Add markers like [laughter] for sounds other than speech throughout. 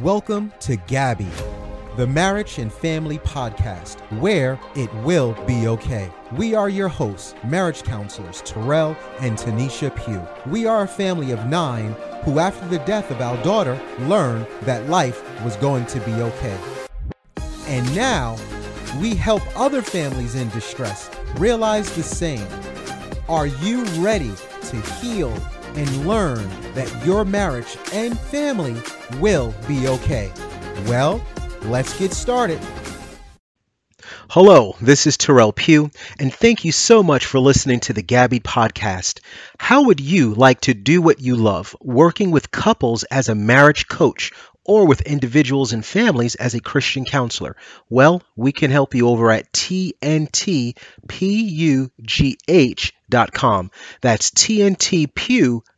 Welcome to Gabby, the Marriage and Family Podcast, where it will be okay. We are your hosts, marriage counselors Terrell and Tanisha Pugh. We are a family of nine who, after the death of our daughter, learned that life was going to be okay. And now, we help other families in distress realize the same. Are you ready to heal and learn that your marriage and family will be okay? Well, let's get started. Hello, this is Terrell Pugh, and thank you so much for listening to the Gabby podcast. How would you like to do what you love, working with couples as a marriage coach or with individuals and families as a Christian counselor? Well, we can help you over at tntpugh.com. That's tntpugh.com.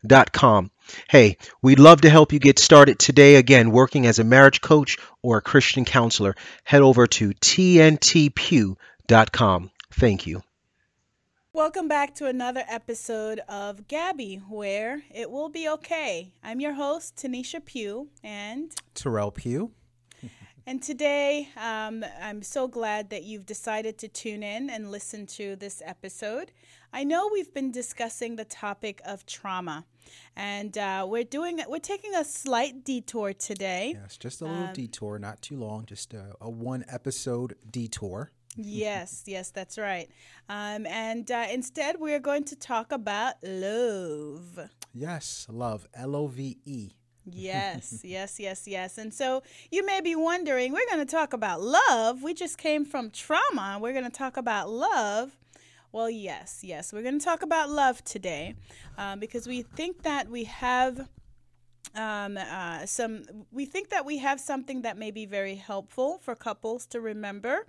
Hey, we'd love to help you get started today again working as a marriage coach or a Christian counselor. Head over to tntpugh.com. Thank you. Welcome back to another episode of Gabby, where it will be okay. I'm your host, Tanisha Pugh, and Terrell Pugh. [laughs] and today um, I'm so glad that you've decided to tune in and listen to this episode. I know we've been discussing the topic of trauma, and uh, we're doing we're taking a slight detour today. Yes, just a little detour, not too long, just a, a one episode detour. yes, [laughs] yes, that's right. Um, and uh, instead, we're going to talk about love. Yes, love, L O V E. Yes, [laughs] yes, yes, yes. And so you may be wondering, we're going to talk about love. We just came from trauma. And we're going to talk about love. Well, yes, yes, we're going to talk about love today um, because we think that we have um, uh, some, we think that we have something that may be very helpful for couples to remember.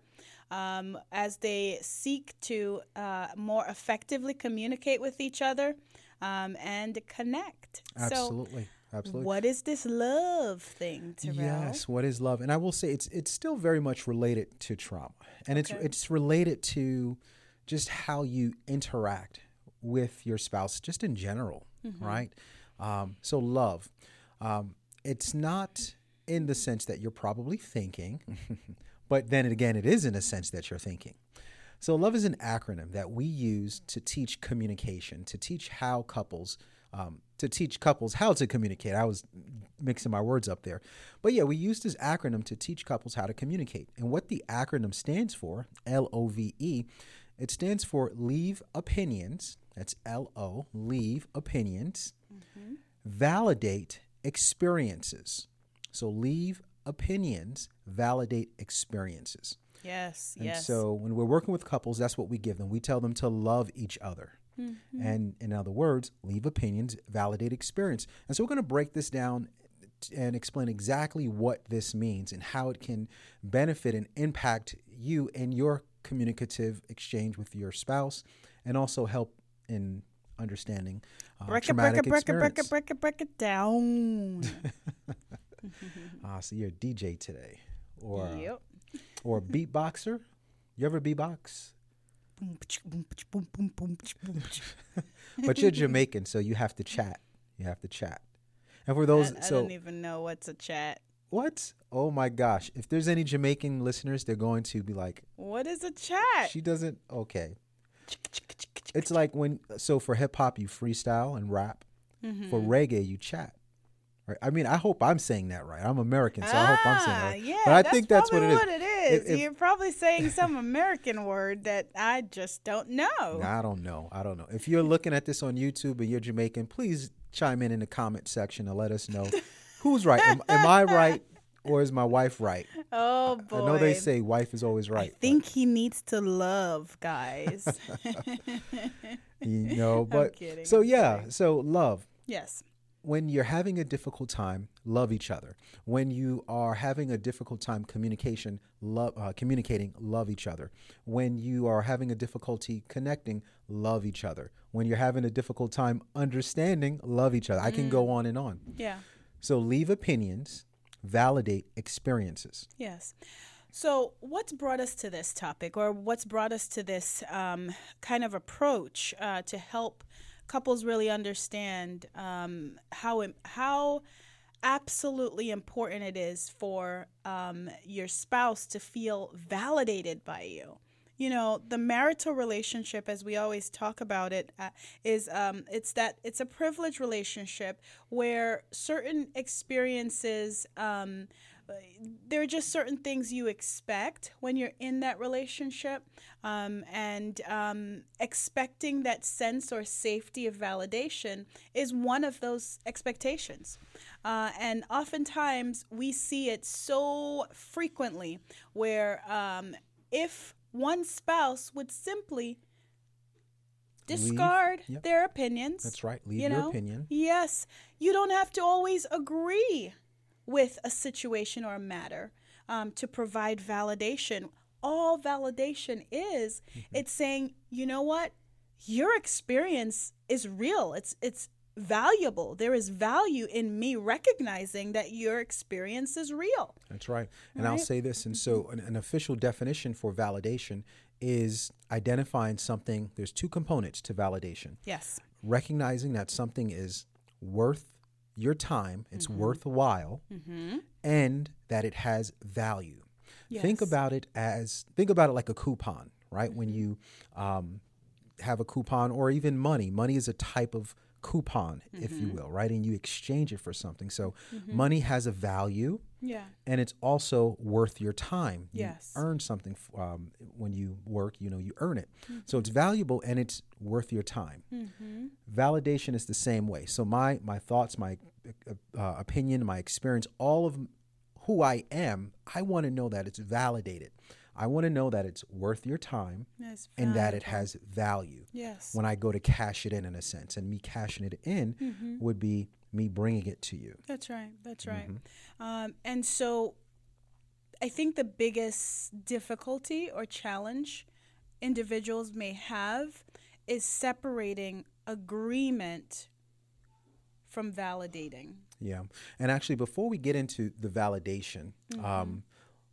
Um, as they seek to uh, more effectively communicate with each other um, and connect. Absolutely. So, Absolutely. what is this love thing, Terrell? Yes, what is love? And I will say it's it's still very much related to trauma. And Okay. it's it's related to just how you interact with your spouse just in general, Mm-hmm. right? Um, so love. Um, it's not in the sense that you're probably thinking, [laughs] but then again it is in a sense that you're thinking. So, love is an acronym that we use to teach communication, to teach how couples, um, to teach couples how to communicate. I was mixing my words up there. But yeah, we use this acronym to teach couples how to communicate. And what the acronym stands for, L O V E, it stands for Leave Opinions. That's L O, Leave Opinions. Mm-hmm. Validate Experiences. So, leave opinions, validate experiences. Yes, And yes. so when we're working with couples, that's what we give them. We tell them to love each other. Mm-hmm. And in other words, leave opinions, validate experience. And so we're going to break this down and explain exactly what this means and how it can benefit and impact you and your communicative exchange with your spouse and also help in understanding uh, break it, break traumatic it, break it, break experience. it, break it, break it down. [laughs] Ah, so you're a DJ today or, uh, yep. or a beatboxer? You ever beatbox? [laughs] But you're Jamaican, so you have to chat. You have to chat. And for I, those, I so don't even know what's a chat. What? Oh my gosh! If there's any Jamaican listeners, they're going to be like, What is a chat? she doesn't. Okay, it's like when so for hip hop you freestyle and rap. For reggae you chat. Right? I mean, I hope I'm saying that right. I'm American, so I hope I'm saying that. Ah, Right. Yeah, but I that's think that's what it probably. What it is. If- if- You're probably saying [laughs] some American word that I just don't know. I don't know. I don't know. If you're looking at this on YouTube and you're Jamaican, please chime in in the comment section and let us know [laughs] who's right. Am, am I right [laughs] or is my wife right? Oh boy. I know they say wife is always right. I think he needs to love, guys. [laughs] you know, [laughs] but kidding, so yeah, so love. yes. When you're having a difficult time, love each other. When you are having a difficult time communication, love uh, communicating, love each other. When you are having a difficulty connecting, love each other. When you're having a difficult time understanding, love each other. I can Mm. go on and on. Yeah. So leave opinions, validate experiences. Yes. So, what's brought us to this topic, or what's brought us to this um, kind of approach uh, to help couples really understand um, how how absolutely important it is for um, your spouse to feel validated by you. You know, the marital relationship, as we always talk about it, uh, is um, it's that it's a privileged relationship where certain experiences um, there are just certain things you expect when you're in that relationship um, and um, expecting that sense or safety of validation is one of those expectations. Uh, and oftentimes we see it so frequently where um, if one spouse would simply discard Yep. their opinions That's right. Leave you your know? opinion. Yes, you don't have to always agree with a situation or a matter um, to provide validation. All validation is it's saying, you know what, your experience is real. It's it's valuable. There is value in me recognizing that your experience is real. That's right. And I'll say this. And so, an, an official definition for validation is identifying something. There's two components to validation Yes. recognizing that something is worth your time, it's Mm-hmm. worthwhile, and that it has value. Think about it as think about it like a coupon, right? When Mm-hmm. you um, have a coupon or even money. Money is a type of coupon, if Mm-hmm. you will, right? And you exchange it for something. So money has a value Yeah. and it's also worth your time. You Yes. earn something f- um, when you work. You know, you earn it. Mm-hmm. So it's valuable and it's worth your time. Validation is the same way. So my my thoughts, my uh, opinion, my experience, all of who I am, I want to know that it's validated. I want to know that it's worth your time and that it has value Yes. when I go to cash it in, in a sense. And me cashing it in Mm-hmm. would be me bringing it to you. That's right. That's right. Um, and so I think the biggest difficulty or challenge individuals may have is separating agreement from validating. Yeah. And actually, before we get into the validation, Mm-hmm. um,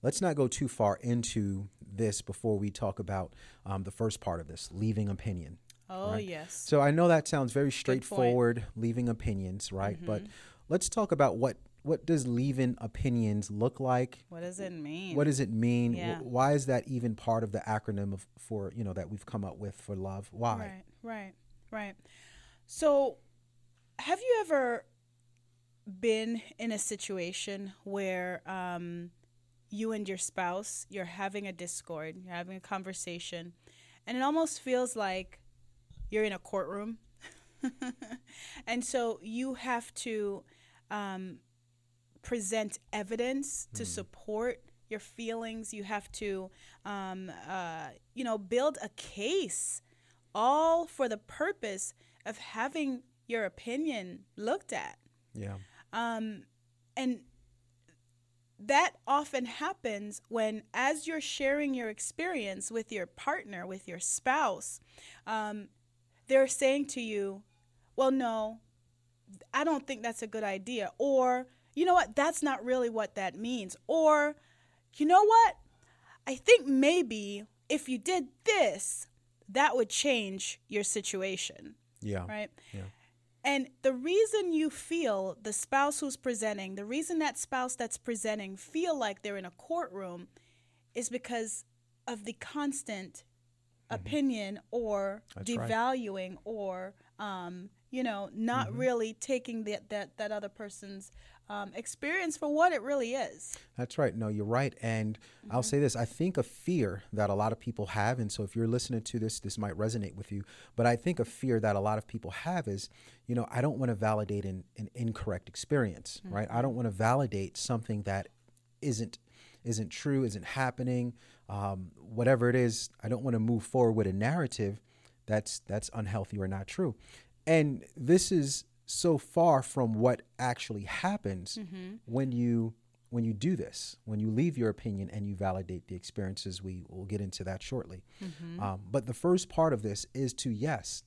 let's not go too far into this before we talk about um, the first part of this leaving opinion. Oh, Right. yes. So I know that sounds very straightforward, leaving opinions, right? But Mm-hmm. let's talk about what what does leaving opinions look like? What does it mean? What does it mean? Yeah. Why is that even part of the acronym of for you know that we've come up with for love? Why? Right, right, right. So, have you ever been in a situation where um, you and your spouse you're having a discord, you're having a conversation, and it almost feels like you're in a courtroom, [laughs] and so you have to um, present evidence to support your feelings. You have to, um, uh, you know, build a case, all for the purpose of having your opinion looked at. Yeah. Um, and that often happens when, as you're sharing your experience with your partner, with your spouse, um, they're saying to you, Well, no, I don't think that's a good idea. Or, you know what, that's not really what that means. Or, you know what, I think maybe if you did this, that would change your situation, Yeah. right? Yeah. And the reason you feel the spouse who's presenting, the reason that spouse that's presenting feel like they're in a courtroom is because of the constant opinion or Mm-hmm. That's right. devaluing or um, you know not Mm-hmm. really taking that that that other person's um, experience for what it really is. That's right. No, you're right. And I'll say this I think a fear that a lot of people have, and so if you're listening to this, this might resonate with you, but I think a fear that a lot of people have is, you know, I don't want to validate an, an incorrect experience, right? I don't want to validate something that isn't isn't true, isn't happening, um, whatever it is. I don't want to move forward with a narrative that's that's unhealthy or not true. And this is so far from what actually happens when you when you do this, when you leave your opinion and you validate the experiences. We will get into that shortly. Um, but the first part of this is to yes,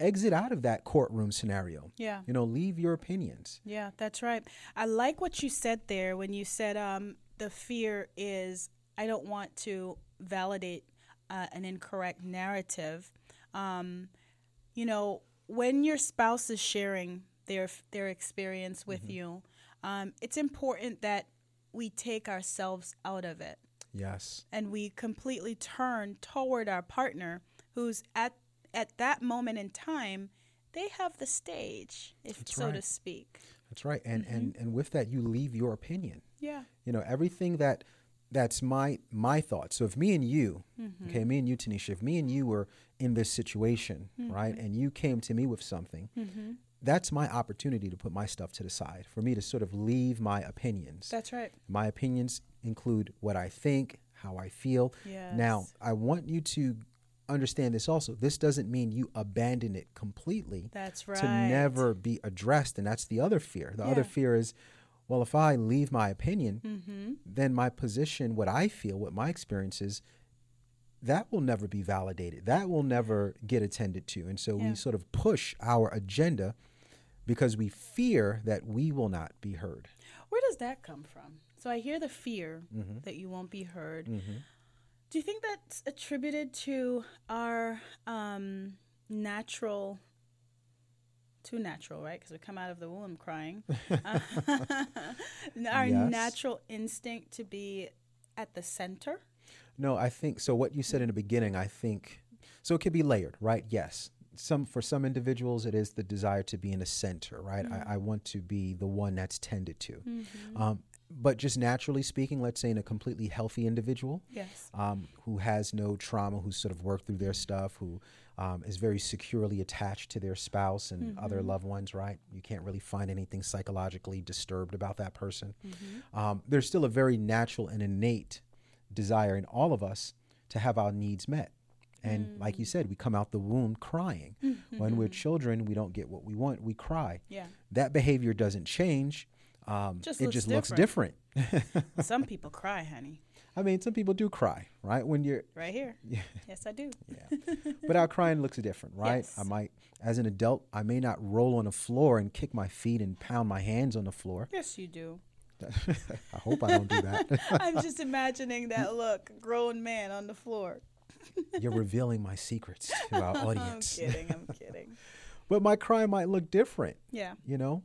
exit out of that courtroom scenario. Yeah. You know, leave your opinions. Yeah, that's right. I like what you said there when you said um, the fear is I don't want to validate uh, an incorrect narrative. Um, you know, when your spouse is sharing their their experience with you, um, it's important that we take ourselves out of it Yes. and we completely turn toward our partner who's at at that moment in time they have the stage if That's so to speak That's right. And Mm-hmm. and and with that you leave your opinion. yeah You know, everything that that's my my thoughts. So if me and you, Mm-hmm. okay, me and you, Tanisha, if me and you were in this situation, Mm-hmm. right, and you came to me with something, that's my opportunity to put my stuff to the side, for me to sort of leave my opinions. that's right My opinions include what I think, how I feel. Now, I want you to understand this also. This doesn't mean you abandon it completely that's right to never be addressed. And that's the other fear. The other fear is, well, if I leave my opinion, mm-hmm. then my position, what I feel, what my experience is, that will never be validated. That will never get attended to. And so Yeah. we sort of push our agenda because we fear that we will not be heard. Where does that come from? So I hear the fear Mm-hmm. that you won't be heard. Do you think that's attributed to our um, natural, too natural, right? Because we come out of the womb crying. [laughs] [laughs] our Yes. natural instinct to be at the center. No, I think so. What you said in the beginning, I think so. It could be layered, right? Yes. Some for some individuals, it is the desire to be in the center, right? I, I want to be the one that's tended to. Um, but just naturally speaking, let's say in a completely healthy individual, Yes. um, who has no trauma, who's sort of worked through their stuff, who um, is very securely attached to their spouse and other loved ones, right? You can't really find anything psychologically disturbed about that person. Um, there's still a very natural and innate desire in all of us to have our needs met. And like you said, we come out the womb crying. When we're children, we don't get what we want, we cry. Yeah. That behavior doesn't change. Um, Just it just looks different. [laughs] Some people cry, honey. I mean, some people do cry, right? When you're Right here. [laughs] Yes, I do. Yeah. but our crying looks different, right? Yes. I might, as an adult, I may not roll on the floor and kick my feet and pound my hands on the floor. Yes, you do. [laughs] I hope I don't do that. [laughs] I'm just imagining that look, grown man on the floor. You're revealing my secrets to our audience. I'm kidding. I'm kidding. But my cry might look different, Yeah. you know?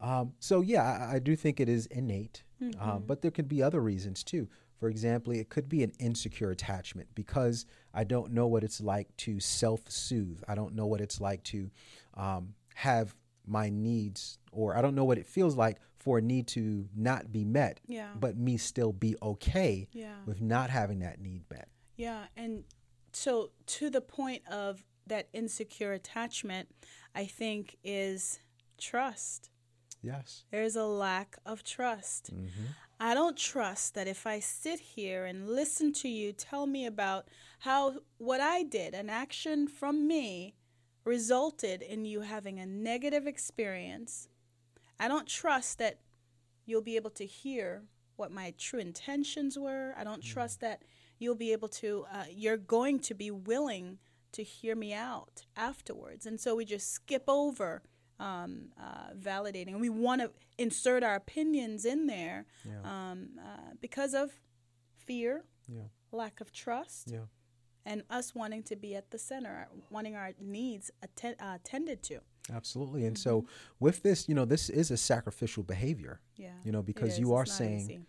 Um, so, yeah, I, I do think it is innate, Mm-hmm. um, but there could be other reasons too. For example, it could be an insecure attachment because I don't know what it's like to self soothe. I don't know what it's like to um, have my needs, or I don't know what it feels like for a need to not be met, Yeah. but me still be okay Yeah. with not having that need met. Yeah, and so to the point of that insecure attachment, I think is trust. Yes. There's a lack of trust. I don't trust that if I sit here and listen to you tell me about how what I did, an action from me, resulted in you having a negative experience, I don't trust that you'll be able to hear what my true intentions were. I don't trust that you'll be able to, uh, you're going to be willing to hear me out afterwards. And so we just skip over um, uh, validating. And we want to insert our opinions in there um, uh, because of fear, Yeah. lack of trust, Yeah. and us wanting to be at the center, wanting our needs atten- uh, attended to. Absolutely. And so with this, you know, this is a sacrificial behavior. Yeah. You know, because you are It's saying easy.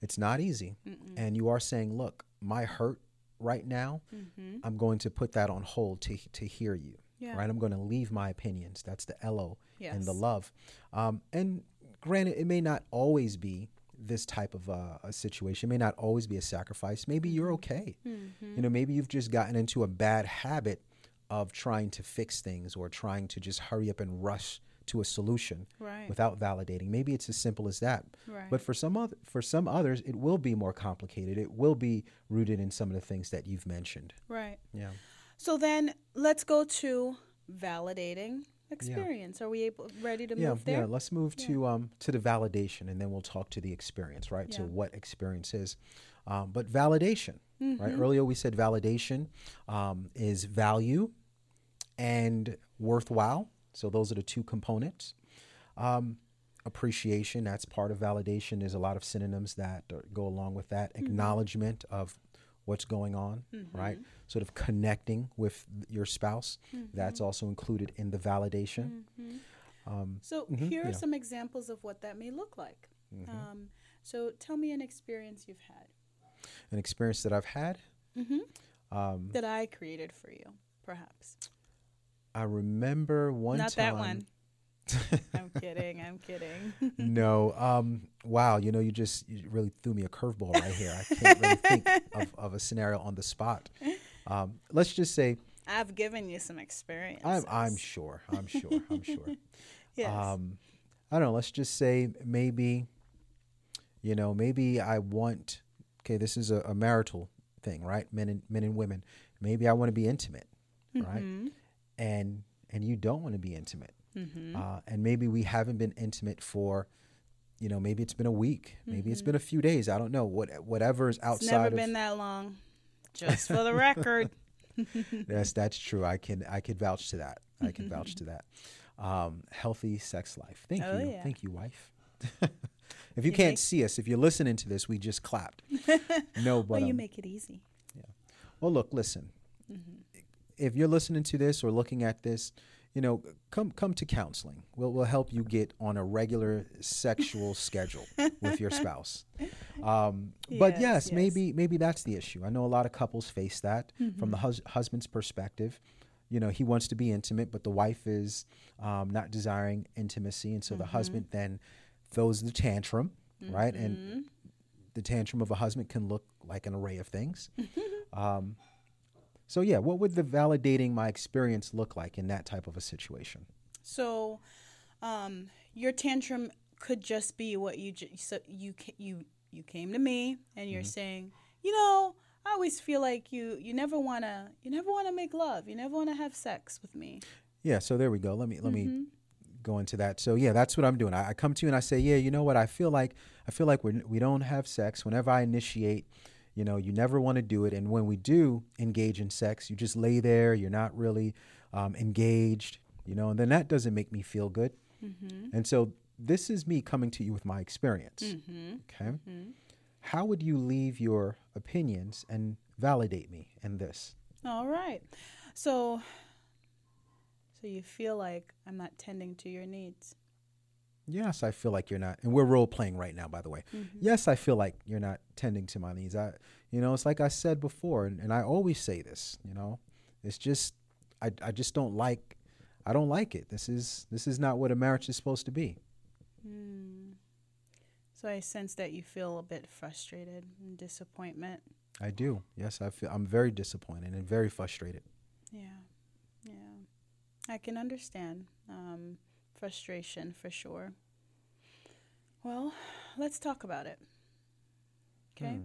it's not easy. And you are saying, look, my hurt right now, Mm-hmm. I'm going to put that on hold to to hear you. Yeah. Right? I'm going to leave my opinions. That's the LO and the love. Um, and granted, it may not always be this type of uh, a situation. It may not always be a sacrifice. Maybe you're okay. Mm-hmm. You know, maybe you've just gotten into a bad habit of trying to fix things or trying to just hurry up and rush to a solution Right. without validating. Maybe it's as simple as that. Right. But for some other, for some others, it will be more complicated. It will be rooted in some of the things that you've mentioned. Right. Yeah. So then let's go to validating experience. Are we able ready to Yeah, move there? yeah. Let's move to um to the validation, and then we'll talk to the experience, right? To what experience is, um, but validation, right? Mm-hmm. Earlier we said validation um, is value and worthwhile. So those are the two components. Um, appreciation, that's part of validation. There's a lot of synonyms that go along with that. Mm-hmm. Acknowledgement of what's going on, right? Sort of connecting with your spouse. Mm-hmm. That's also included in the validation. Um, So Mhm, here are yeah. Mm-hmm. some examples of what that may look like. Um, so tell me an experience you've had an experience that I've had. Um, that I created for you, perhaps. I remember one Not time. that one. I'm kidding. I'm kidding. [laughs] no. Um, wow. You know, you just you really threw me a curveball right here. I can't really think of, of a scenario on the spot. Um, let's just say I've given you some experience. I'm, I'm sure. I'm sure. I'm sure. [laughs] Yes. Um, I don't know. Let's just say maybe, you know, maybe I want. Okay, this is a, a marital thing, right? Men and men and women. Maybe I want to be intimate, right? Mhm. And and you don't want to be intimate. Mhm. uh, and maybe we haven't been intimate for you know maybe it's been a week maybe it's Mhm. been a few days i don't know what whatever's It's outside never of been that long. Just for the record. [laughs] yes that's true i can i can vouch to that i can vouch to that um, healthy sex life thank Oh, you yeah. thank you wife [laughs] if you You can't make- see us if you're listening to this we just clapped [laughs] no but well, you um, make it easy. Yeah. Well look listen Mhm. if you're listening to this or looking at this, you know, come come to counseling. We'll we'll help you get on a regular sexual schedule with your [laughs] spouse. Um, but Yes, yes, yes. maybe maybe that's the issue. I know a lot of couples face that from Mm-hmm. the hus- husband's perspective. You know, he wants to be intimate, but the wife is um, not desiring intimacy, and so the Mm-hmm. husband then throws the tantrum, right? Mm-hmm. And the tantrum of a husband can look like an array of things. [laughs] um, so yeah, what would the validating my experience look like in that type of a situation? So, um, your tantrum could just be what you ju- so you ca- you you came to me and you're saying, you know, I always feel like you you never wanna you never wanna make love, you never wanna have sex with me. Yeah, so there we go. Let me let Mm-hmm. me go into that. So yeah, that's what I'm doing. I, I come to you and I say, yeah, you know what? I feel like I feel like we we don't have sex. Whenever I initiate, you know, you never want to do it, and when we do engage in sex, you just lay there. You're not really um, engaged, you know, and then that doesn't make me feel good. Mm-hmm. And so this is me coming to you with my experience. Mm-hmm. Okay. How would you leave your opinions and validate me in this? All right. So so you feel like I'm not tending to your needs. Yes, I feel like you're not, and we're role playing right now, by the way. Mm-hmm. Yes, I feel like you're not tending to my needs. I, you know, it's like I said before, and, and I always say this. You know, it's just, I, I just don't like, I don't like it. This is, this is not what a marriage is supposed to be. Mm. So I sense that you feel a bit frustrated and disappointment. I do. Yes, I feel. I'm very disappointed and very frustrated. Yeah, yeah. I can understand um, frustration for sure. Well, let's talk about it. Okay. Hmm.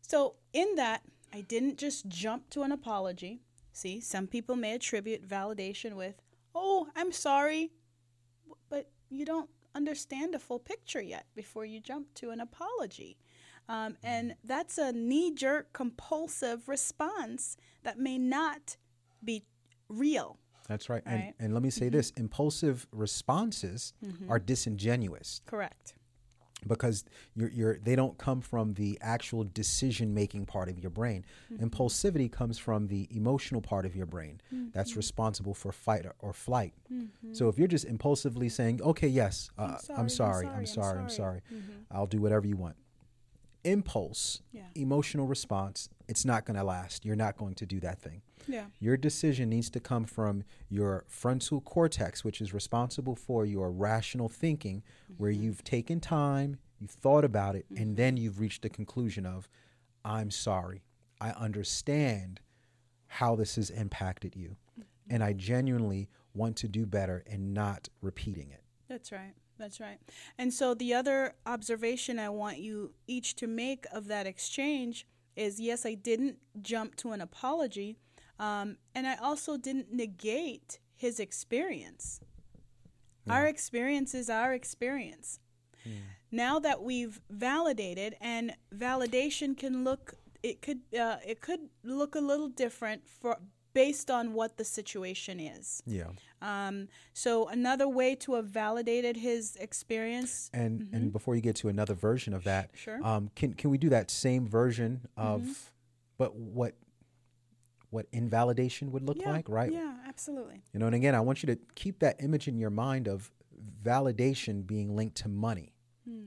So, in that, I didn't just jump to an apology. See, some people may attribute validation with, oh, I'm sorry, but you don't understand the full picture yet before you jump to an apology. Um, and that's a knee jerk compulsive response that may not be real. That's right. And, Right. Mm-hmm. and let me say this: impulsive responses are disingenuous. Correct. because you're, you're they don't come from the actual decision making part of your brain Mm-hmm. impulsivity comes from the emotional part of your brain Mm-hmm. that's responsible for fight or, or flight so if you're just impulsively saying okay yes uh, I'm, sorry, I'm sorry i'm sorry Mm-hmm. i'll do whatever you want impulse Yeah. emotional response it's not going to last you're not going to do that thing Yeah. your decision needs to come from your frontal cortex, which is responsible for your rational thinking, where mm-hmm. you've taken time, you've thought about it, and mm-hmm. then you've reached the conclusion of, I'm sorry. I understand how this has impacted you. Mm-hmm. And I genuinely want to do better and not repeating it. That's right. That's right. And so the other observation I want you each to make of that exchange is yes, I didn't jump to an apology, um, and I also didn't negate his experience. Our experience is our experience. Now that we've validated, and validation can look it could uh, it could look a little different for based on what the situation is. Yeah. Um, so another way to have validated his experience. And and before you get to another version of that, Sure. um, can can we do that same version of, but what what invalidation would look yeah, like, right? Yeah, absolutely. You know, and again, I want you to keep that image in your mind of validation being linked to money.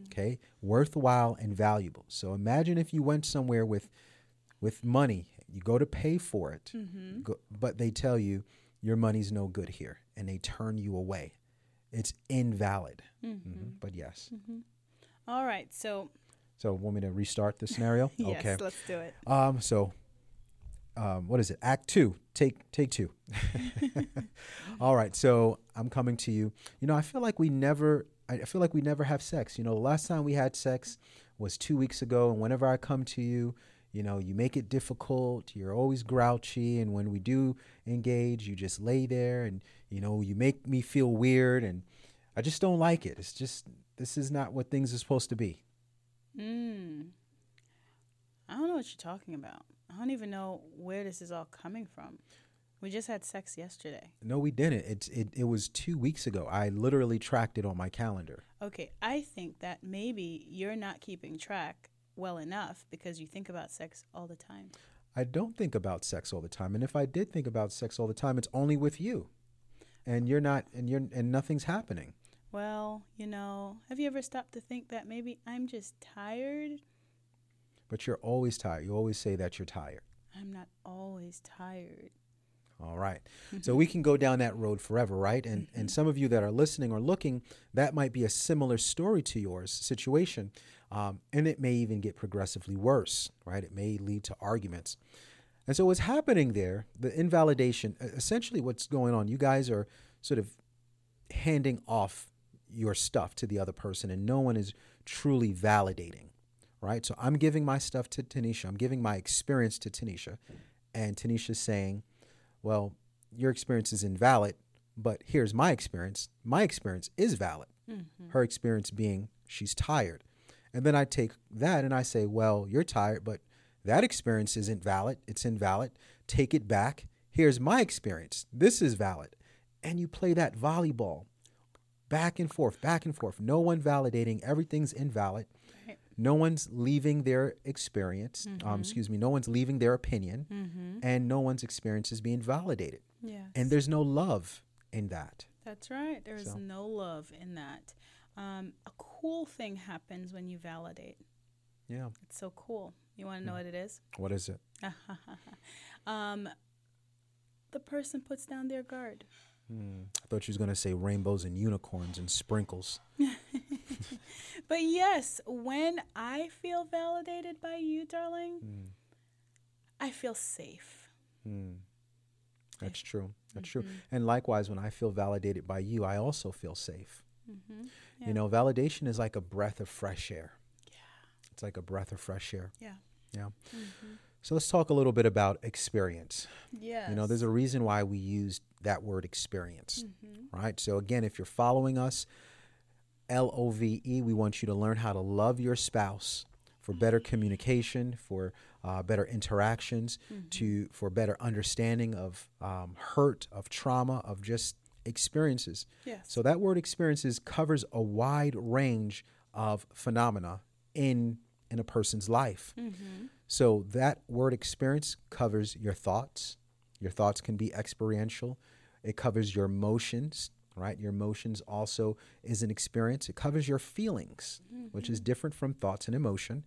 Okay, worthwhile and valuable. So imagine if you went somewhere with with money, you go to pay for it, go, but they tell you your money's no good here, and they turn you away. It's invalid. Mhm, But yes. All right. So, So want me to restart the scenario? [laughs] yes, Okay. let's do it. Um, so, um, what is it? Act two. Take take two. [laughs] [laughs] All right. So I'm coming to you. You know, I feel like we never. I feel like we never have sex. You know, the last time we had sex was two weeks ago, and whenever I come to you, you know, you make it difficult. You're always grouchy, and when we do engage, you just lay there, and you know, you make me feel weird, and I just don't like it. It's just this is not what things are supposed to be. Mm. I don't know what you're talking about. I don't even know where this is all coming from. We just had sex yesterday. No, we didn't. It's it, it was two weeks ago. I literally tracked it on my calendar. Okay, I think that maybe you're not keeping track well enough because you think about sex all the time. I don't think about sex all the time, and if I did think about sex all the time, it's only with you, and you're not, and you're, and nothing's happening. Well, you know, have you ever stopped to think that maybe I'm just tired? But you're always tired. You always say that you're tired. I'm not always tired. All right. So we can go down that road forever, right? And and some of you that are listening or looking, that might be a similar story to yours situation, um, and it may even get progressively worse, right? It may lead to arguments. And so what's happening there, the invalidation, essentially what's going on, you guys are sort of handing off your stuff to the other person, and no one is truly validating, right? So I'm giving my stuff to Tanisha. I'm giving my experience to Tanisha, and Tanisha's saying, well, your experience is invalid, but here's my experience. My experience is valid. Mm-hmm. Her experience being she's tired. And then I take that and I say, well, you're tired, but that experience isn't valid. It's invalid. Take it back. Here's my experience. This is valid. And you play that volleyball back and forth, back and forth. No one validating. Everything's invalid. No one's leaving their experience. Um, excuse me. No one's leaving their opinion, and no one's experience is being validated. Yes. And there's no love in that. That's right. There is So- no love in that. Um, a cool thing happens when you validate. Yeah. It's so cool. You want to know what it is? What is it? [laughs] um, the person puts down their guard. I thought you was gonna say rainbows and unicorns and sprinkles. [laughs] But yes, when I feel validated by you, darling, Hmm. I feel safe. That's true. That's true. And likewise, when I feel validated by you, I also feel safe. Yeah. You know, validation is like a breath of fresh air. Yeah. It's like a breath of fresh air. Yeah. Yeah. So let's talk a little bit about experience. Yeah. You know, there's a reason why we use that word experience, Mm-hmm. right? So, again, if you're following us, L O V E, we want you to learn how to love your spouse for better communication, for uh, better interactions, Mm-hmm. to for better understanding of um, hurt, of trauma, of just experiences. Yes. So that word experiences covers a wide range of phenomena in in a person's life. Mm-hmm. So that word experience covers your thoughts. Your thoughts can be experiential. It covers your emotions, right? Your emotions also is an experience. It covers your feelings, which is different from thoughts and emotion.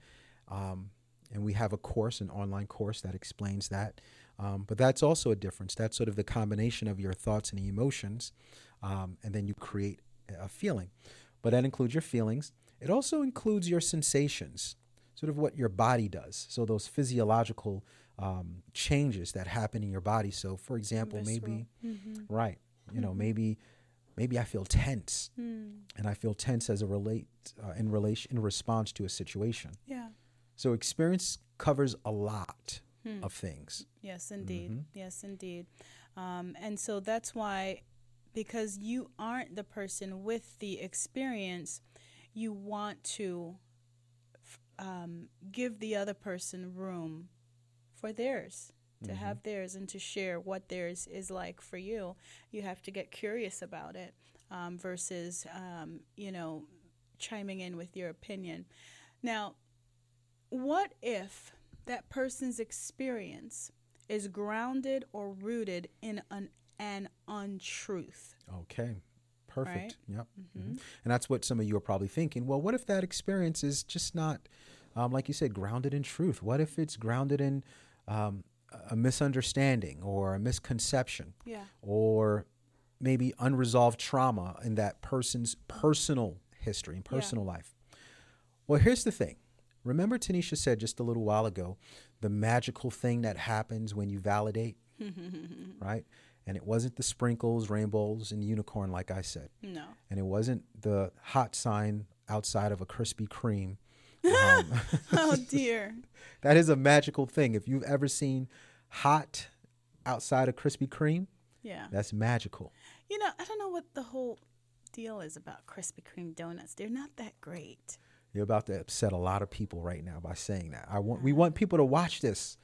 Um, and we have a course, an online course that explains that. Um, but that's also a difference. That's sort of the combination of your thoughts and emotions, um, and then you create a feeling. But that includes your feelings. It also includes your sensations, sort of what your body does. So those physiological um, changes that happen in your body. So, for example, maybe right, you know, maybe maybe I feel tense, and I feel tense as a relate uh, in relation in response to a situation. Yeah. So experience covers a lot of things. Yes, indeed. Mm-hmm. Yes, indeed. Um, and so that's why, because you aren't the person with the experience, you want to um, give the other person room for theirs, to Mm-hmm. have theirs and to share what theirs is like for you. You have to get curious about it um, versus, um, you know, chiming in with your opinion. Now, what if that person's experience is grounded or rooted in an, an untruth? Okay. Perfect. Yep. Mhm. And that's what some of you are probably thinking. Well, what if that experience is just not, um, like you said, grounded in truth? What if it's grounded in um, a misunderstanding or a misconception Yeah. or maybe unresolved trauma in that person's personal history and personal life? Well, here's the thing. Remember, Tanisha said just a little while ago the magical thing that happens when you validate, [laughs] right? And it wasn't the sprinkles, rainbows, and unicorn, like I said. No. And it wasn't the hot sign outside of a Krispy Kreme. [laughs] Um, Oh [laughs] dear. that is a magical thing. If you've ever seen hot outside of Krispy Kreme, Yeah. that's magical. You know, I don't know what the whole deal is about Krispy Kreme donuts. They're not that great. You're about to upset a lot of people right now by saying that. I want we want people to watch this.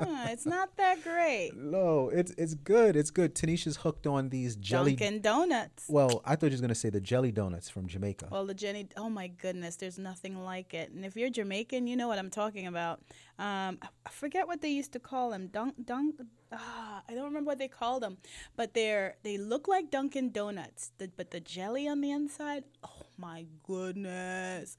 Ah, it's not that great. No, it's it's good. It's good. Tanisha's hooked on these jelly. Dunkin' Donuts. Well, I thought you was gonna say the jelly donuts from Jamaica. Well, the Jenny, oh my goodness, there's nothing like it. And if you're Jamaican, you know what I'm talking about. Um, I forget what they used to call them. Dunk, dunk. Ah, I don't remember what they called them, but they're they look like Dunkin' Donuts. The, but the jelly on the inside, oh my goodness.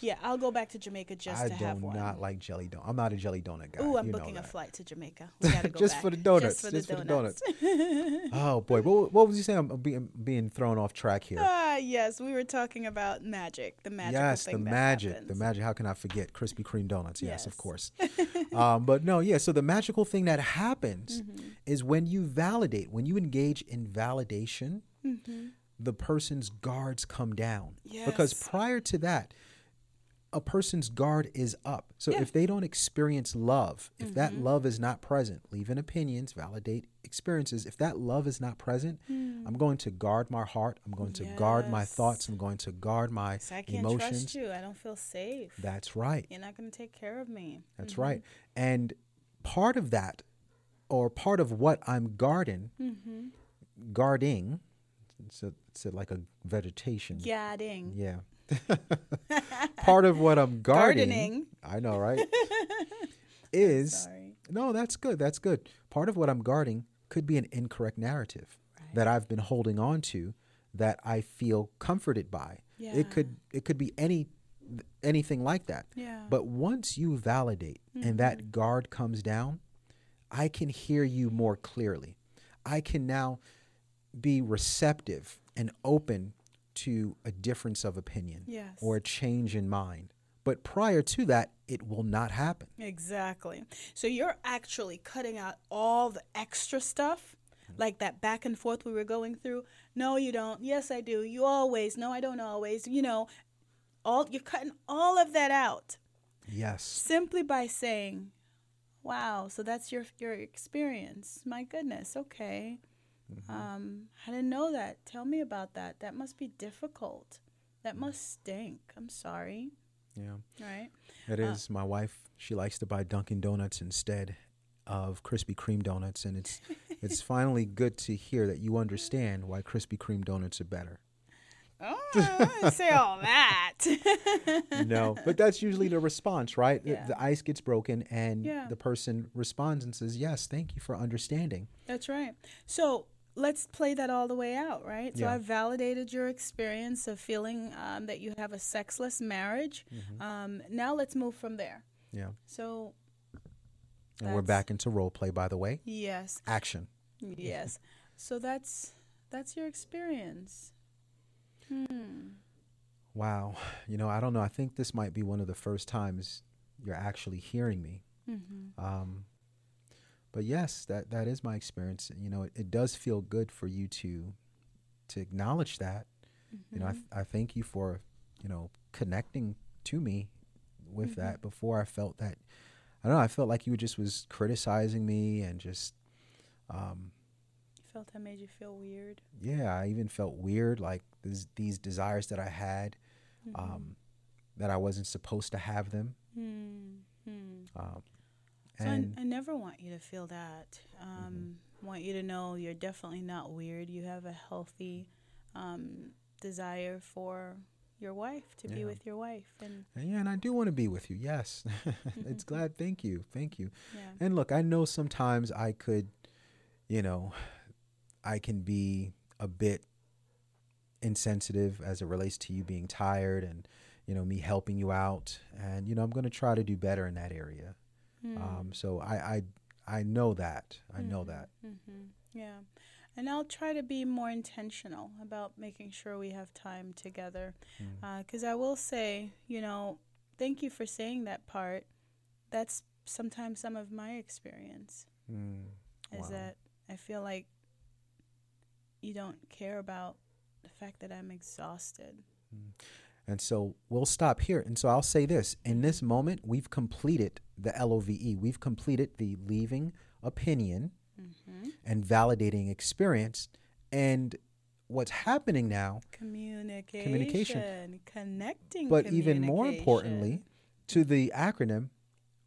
yeah, I'll go back to Jamaica just I to have one. I do not like jelly donut. I'm not a jelly donut guy. Ooh, I'm booking a flight to Jamaica. [laughs] We gotta go Just for the donuts, Just for just the for the donuts. [laughs] Oh boy, what, what was you saying? I'm being being thrown off track here. ah, yes, we were talking about magic. The magic. yes, the magic, the magic. How can I forget Krispy Kreme donuts? Yes, of course. [laughs] um, but no, yeah. So the magical thing that happens Mm-hmm. is when you validate, when you engage in validation, Mm-hmm. The person's guards come down. Because prior to that, a person's guard is up. So Yeah. Mm-hmm. if they don't experience love, if that love is not present, leave in opinions, validate experiences. If that love is not present, I'm going to guard my heart. I'm going to guard my Mm. Thoughts. I'm going to guard my I can't emotions. trust you. I don't feel safe. That's right. You're not going to take care of me. That's right. And part of that, or part of what I'm guarding, Mm-hmm. guarding, it's, a, it's a, like a vegetation. Gadding. Yeah. [laughs] part of what I'm guarding, Gardening. I know, right? [laughs] is no, that's good. That's good. Part of what I'm guarding could be an incorrect narrative that I've been holding on to that I feel comforted by. Yeah. It could it could be any anything like that. Yeah. But once you validate and Mm-hmm. that guard comes down, I can hear you more clearly. I can now be receptive and open to a difference of opinion Yes. or a change in mind. But prior to that, it will not happen. Exactly. So you're actually cutting out all the extra stuff, mm-hmm. like that back and forth we were going through. No, you don't. Yes, I do. You always. No, I don't always. You know, all you're cutting all of that out Yes. simply by saying, "Wow, so that's your your experience." My goodness. Okay. Um, I didn't know that. Tell me about that. That must be difficult. That must stink. I'm sorry. Yeah. Right? It is. My wife, she likes to buy Dunkin' Donuts instead of Krispy Kreme donuts, and it's [laughs] it's finally good to hear that you understand why Krispy Kreme donuts are better. Oh, I say all that. [laughs] no, but that's usually the response, right? The- The ice gets broken, and Yeah. the person responds and says, "Yes, thank you for understanding." That's right. So let's play that all the way out, right? So Yeah. I've validated your experience of feeling um, that you have a sexless marriage. Mm-hmm. Um, now let's move from there. Yeah, So and we're back into role play, by the way. yes, Action. yes. [laughs] so that's that's your experience. Hmm. Wow. You know, I don't know. I think this might be one of the first times you're actually hearing me. Mm-hmm. Um, but yes, that that is my experience. You know, it, it does feel good for you to to acknowledge that. You know, I, th- I thank you for you know connecting to me with that. Before I felt that, I don't know. I felt like you just was criticizing me and just, um, You felt I made you feel weird. yeah. I even felt weird, like these these desires that I had, um, that I wasn't supposed to have them. Hmm. Hmm. Um, So I, and I never want you to feel that. Um, Want you to know you're definitely not weird. You have a healthy um, desire for your wife to be with your wife, and And yeah, and I do want to be with you. Yes. [laughs] it's glad. Thank you. Thank you. yeah, And look, I know sometimes I could, you know, I can be a bit insensitive as it relates to you being tired and you know me helping you out and you know i'm going to try to do better in that area Hmm. um, so I, I i know that i know that Mm-hmm. Yeah. And I'll try to be more intentional about making sure we have time together. Mm. Because I will say, you know, thank you for saying that part. That's sometimes some of my experience Mm, is Wow. that I feel like you don't care about the fact that I'm exhausted. And so we'll stop here and so i'll say this in this moment we've completed the love we've completed the leaving opinion Mm-hmm. and validating experience and what's happening now Communication. Connecting. but even more importantly to the acronym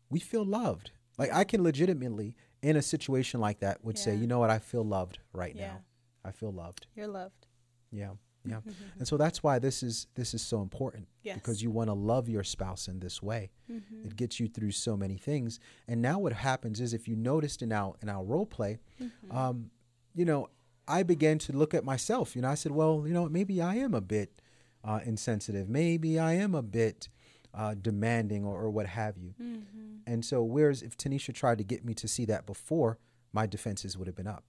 we feel loved like i can legitimately in a situation like that would say you know what i feel loved right Yeah. now i feel loved You're loved. yeah yeah [laughs] and so that's why this is this is so important Yes. because you want to love your spouse in this way Mm-hmm. it gets you through so many things and now what happens is if you noticed in our in our role play Mm-hmm. um, you know i began to look at myself you know i said well you know maybe i am a bit uh, insensitive maybe i am a bit uh, demanding or, or what have you Mm-hmm. and so whereas if tanisha tried to get me to see that before my defenses would have been up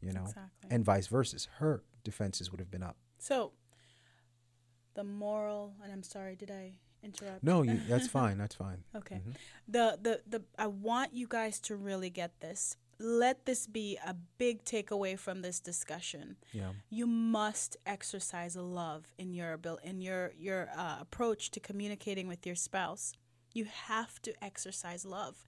you know Exactly. and vice versa her defenses would have been up So, the moral, and I'm sorry, did I interrupt? no you, that's [laughs] fine that's fine Okay. Mhm. The the the I want you guys to really get this. Let this be a big takeaway from this discussion. yeah You must exercise love in your abil- in your your uh, approach to communicating with your spouse. You have to exercise love.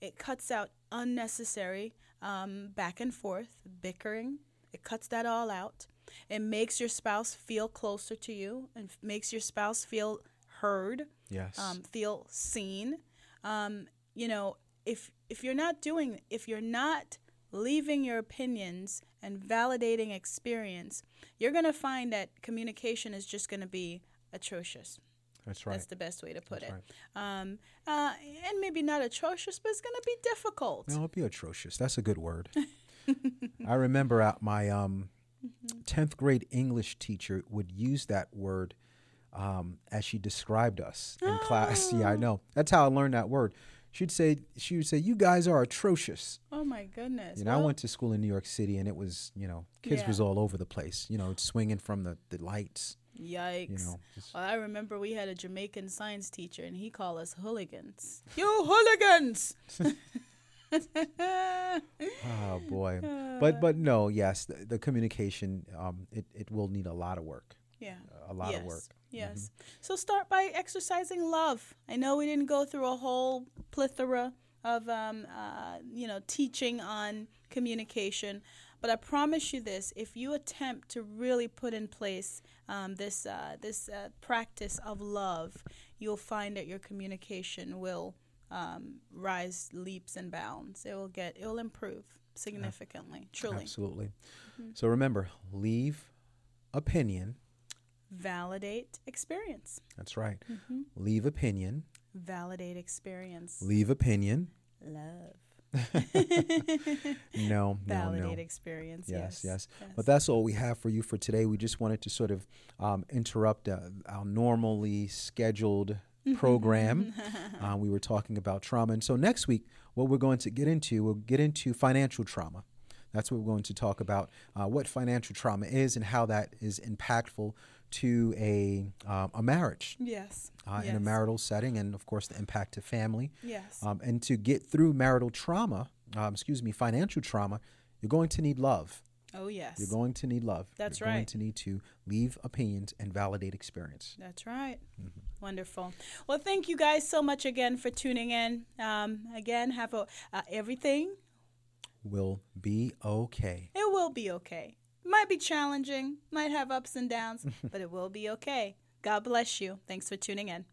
It cuts out unnecessary um, back and forth bickering. It cuts that all out. It makes your spouse feel closer to you and f- makes your spouse feel heard yes um, feel seen. Um, you know, if if you're not doing, if you're not leaving your opinions and validating experience, you're gonna find that communication is just gonna be atrocious. that's right That's the best way to put That's it. Um, uh, and maybe not atrocious, but it's gonna be difficult. No, it'll be atrocious. That's a good word. [laughs] I remember my um, 10th grade English teacher would use that word um, as she described us in class. [laughs] Yeah, I know. That's how I learned that word. She'd say, she would say, "You guys are atrocious." Oh my goodness! You know, I went to school in New York City, and it was, you know, kids Yeah. was all over the place. You know, swinging from the, the lights. Yikes! You know, Well, I remember we had a Jamaican science teacher, and he called us hooligans. You hooligans! [laughs] oh boy. [laughs] But but no, yes, the, the communication, um, it it will need a lot of work. yeah. A lot yes. of work. Yes. So start by exercising love. I know we didn't go through a whole plethora of, um, uh, you know, teaching on communication, but I promise you this: if you attempt to really put in place um, this uh, this uh, practice of love, you'll find that your communication will um, rise leaps and bounds. It will get, it will improve significantly. Truly, Absolutely. Mm-hmm. So remember, leave opinion. validate experience. That's right. Mm-hmm. Leave opinion. Validate experience. Leave opinion. Love. [laughs] No, no, Validate no. experience. Yes, Yes. yes, But that's all we have for you for today. We just wanted to sort of um, interrupt uh, our normally scheduled program. [laughs] uh, we were talking about trauma. And so next week, what we're going to get into, we'll get into financial trauma. That's what we're going to talk about uh, what financial trauma is and how that is impactful to a, um, a marriage yes. uh, yes. in a marital setting, and of course, the impact to family. Yes. Um, and to get through marital trauma, um, excuse me, financial trauma, you're going to need love. Oh, yes. You're going to need love. That's right. you're going to need to leave opinions and validate experience. That's right. Mm-hmm. Wonderful. Well, thank you guys so much again for tuning in. Um, again, have a uh, everything. Will be okay. It will be okay. Might be challenging. Might have ups and downs, [laughs] but it will be okay. God bless you. Thanks for tuning in.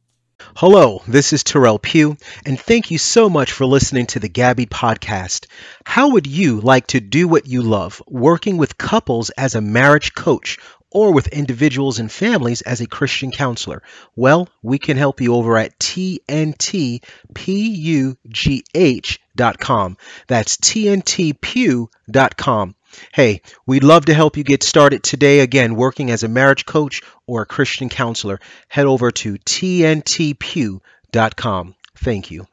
Hello, this is Terrell Pugh, and thank you so much for listening to the Gabby podcast. How would you like to do what you love, working with couples as a marriage coach or with individuals and families as a Christian counselor? Well, we can help you over at tntpugh.com. That's tntpugh.com. Hey, we'd love to help you get started today again working as a marriage coach or a Christian counselor. Head over to tntpugh.com. Thank you.